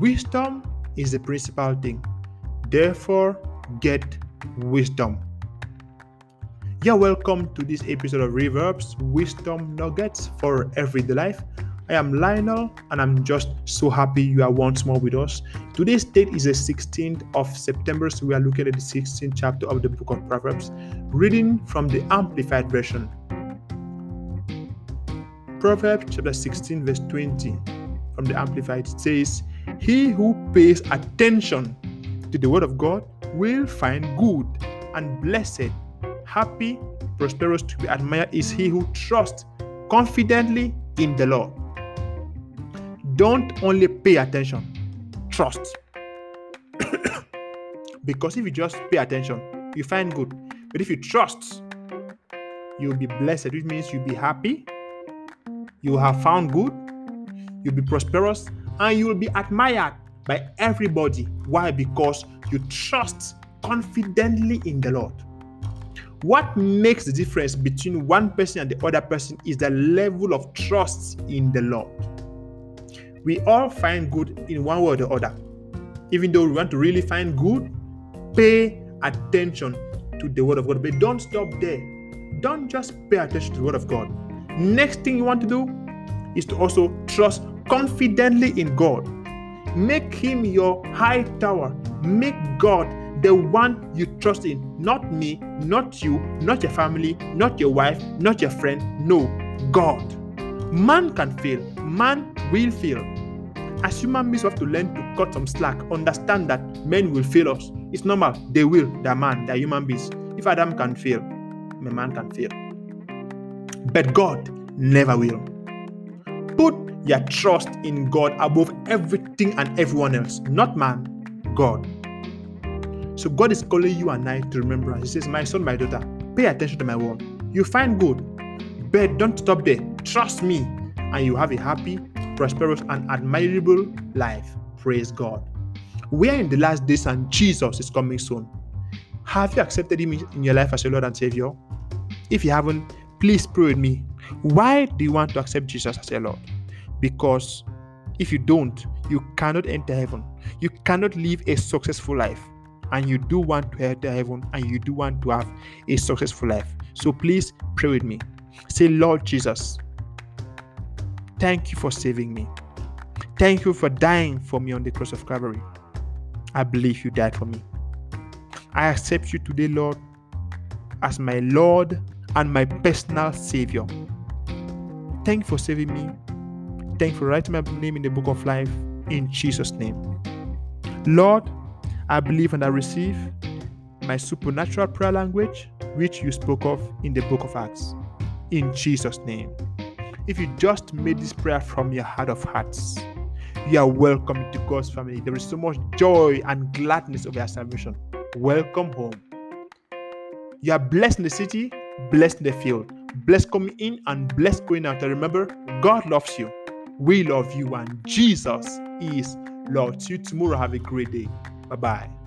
Wisdom is the principal thing. Therefore, get wisdom. You're welcome to this episode of Proverbs Wisdom Nuggets for Everyday Life. I am Lionel and I'm just so happy you are once more with us. Today's date is the 16th of September, so we are looking at the 16th chapter of the book of Proverbs, reading from the Amplified Version. Proverbs chapter 16, verse 20 from the Amplified says, He who pays attention to the word of God will find good and blessed, happy, prosperous to be admired is he who trusts confidently in the Lord. Don't only pay attention, trust. because if you just pay attention, you find good. But if you trust, you'll be blessed, which means you'll be happy, you have found good, you'll be prosperous, and you will be admired by everybody. Why? Because you trust confidently in the Lord. What makes the difference between one person and the other person is the level of trust in the Lord we all find good in one way or the other. Even though we want to really find good, pay attention to the Word of God. But don't stop there. Don't just pay attention to the Word of God. Next thing you want to do is to also trust confidently in God. Make Him your high tower. Make God the one you trust in. Not me, not you, not your family, not your wife, not your friend. No, God. Man can fail. Man will fail. As human beings, we have to learn to cut some slack, understand that men will fail us. It's normal. They will. They're man. They're human beings. If Adam can fail, a man can fail. But God never will. Put your trust in God above everything and everyone else, not man, God. So God is calling you and I to remember. He says, My son, my daughter, pay attention to my word. You find good, but don't stop there. Trust me, and you have a happy, prosperous, and admirable life. Praise God. We are in the last days, and Jesus is coming soon. Have you accepted Him in your life as your Lord and Savior? If you haven't, please pray with me. Why do you want to accept Jesus as your Lord? Because if you don't, you cannot enter heaven. You cannot live a successful life. And you do want to enter heaven and you do want to have a successful life. So please pray with me. Say, Lord Jesus, Thank you for saving me. Thank you for dying for me on the cross of Calvary. I believe you died for me. I accept you today, Lord, as my Lord and my personal Savior. Thank you for saving me. Thank you for writing my name in the book of life in Jesus' name. Lord, I believe and I receive my supernatural prayer language, which you spoke of in the book of Acts. In Jesus' name. If you just made this prayer from your heart of hearts, you are welcome to God's family. There is so much joy and gladness of your salvation. Welcome home. You are blessed in the city, blessed in the field, blessed coming in and bless going out. And remember, God loves you. We love you, and Jesus is Lord. See you tomorrow. Have a great day. Bye bye.